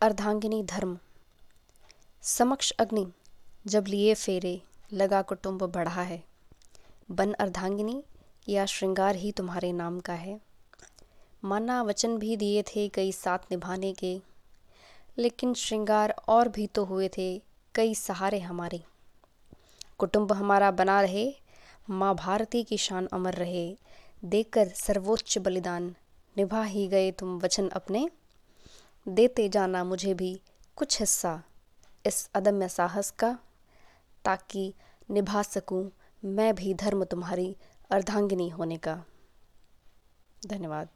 अर्धांगिनी धर्म। समक्ष अग्नि, जब लिए फेरे, लगा कुटुंब बढ़ा है। बन अर्धांगिनी, या श्रृंगार ही तुम्हारे नाम का है। माना वचन भी दिए थे कई साथ निभाने के, लेकिन श्रृंगार और भी तो हुए थे कई सहारे हमारे। कुटुंब हमारा बना रहे, माँ भारती की शान अमर रहे। देकर सर्वोच्च बलिदान, निभा ही गए तुम वचन अपने। देते जाना मुझे भी कुछ हिस्सा इस अदम्य साहस का, ताकि निभा सकूँ मैं भी धर्म तुम्हारी अर्धांगिनी होने का। धन्यवाद।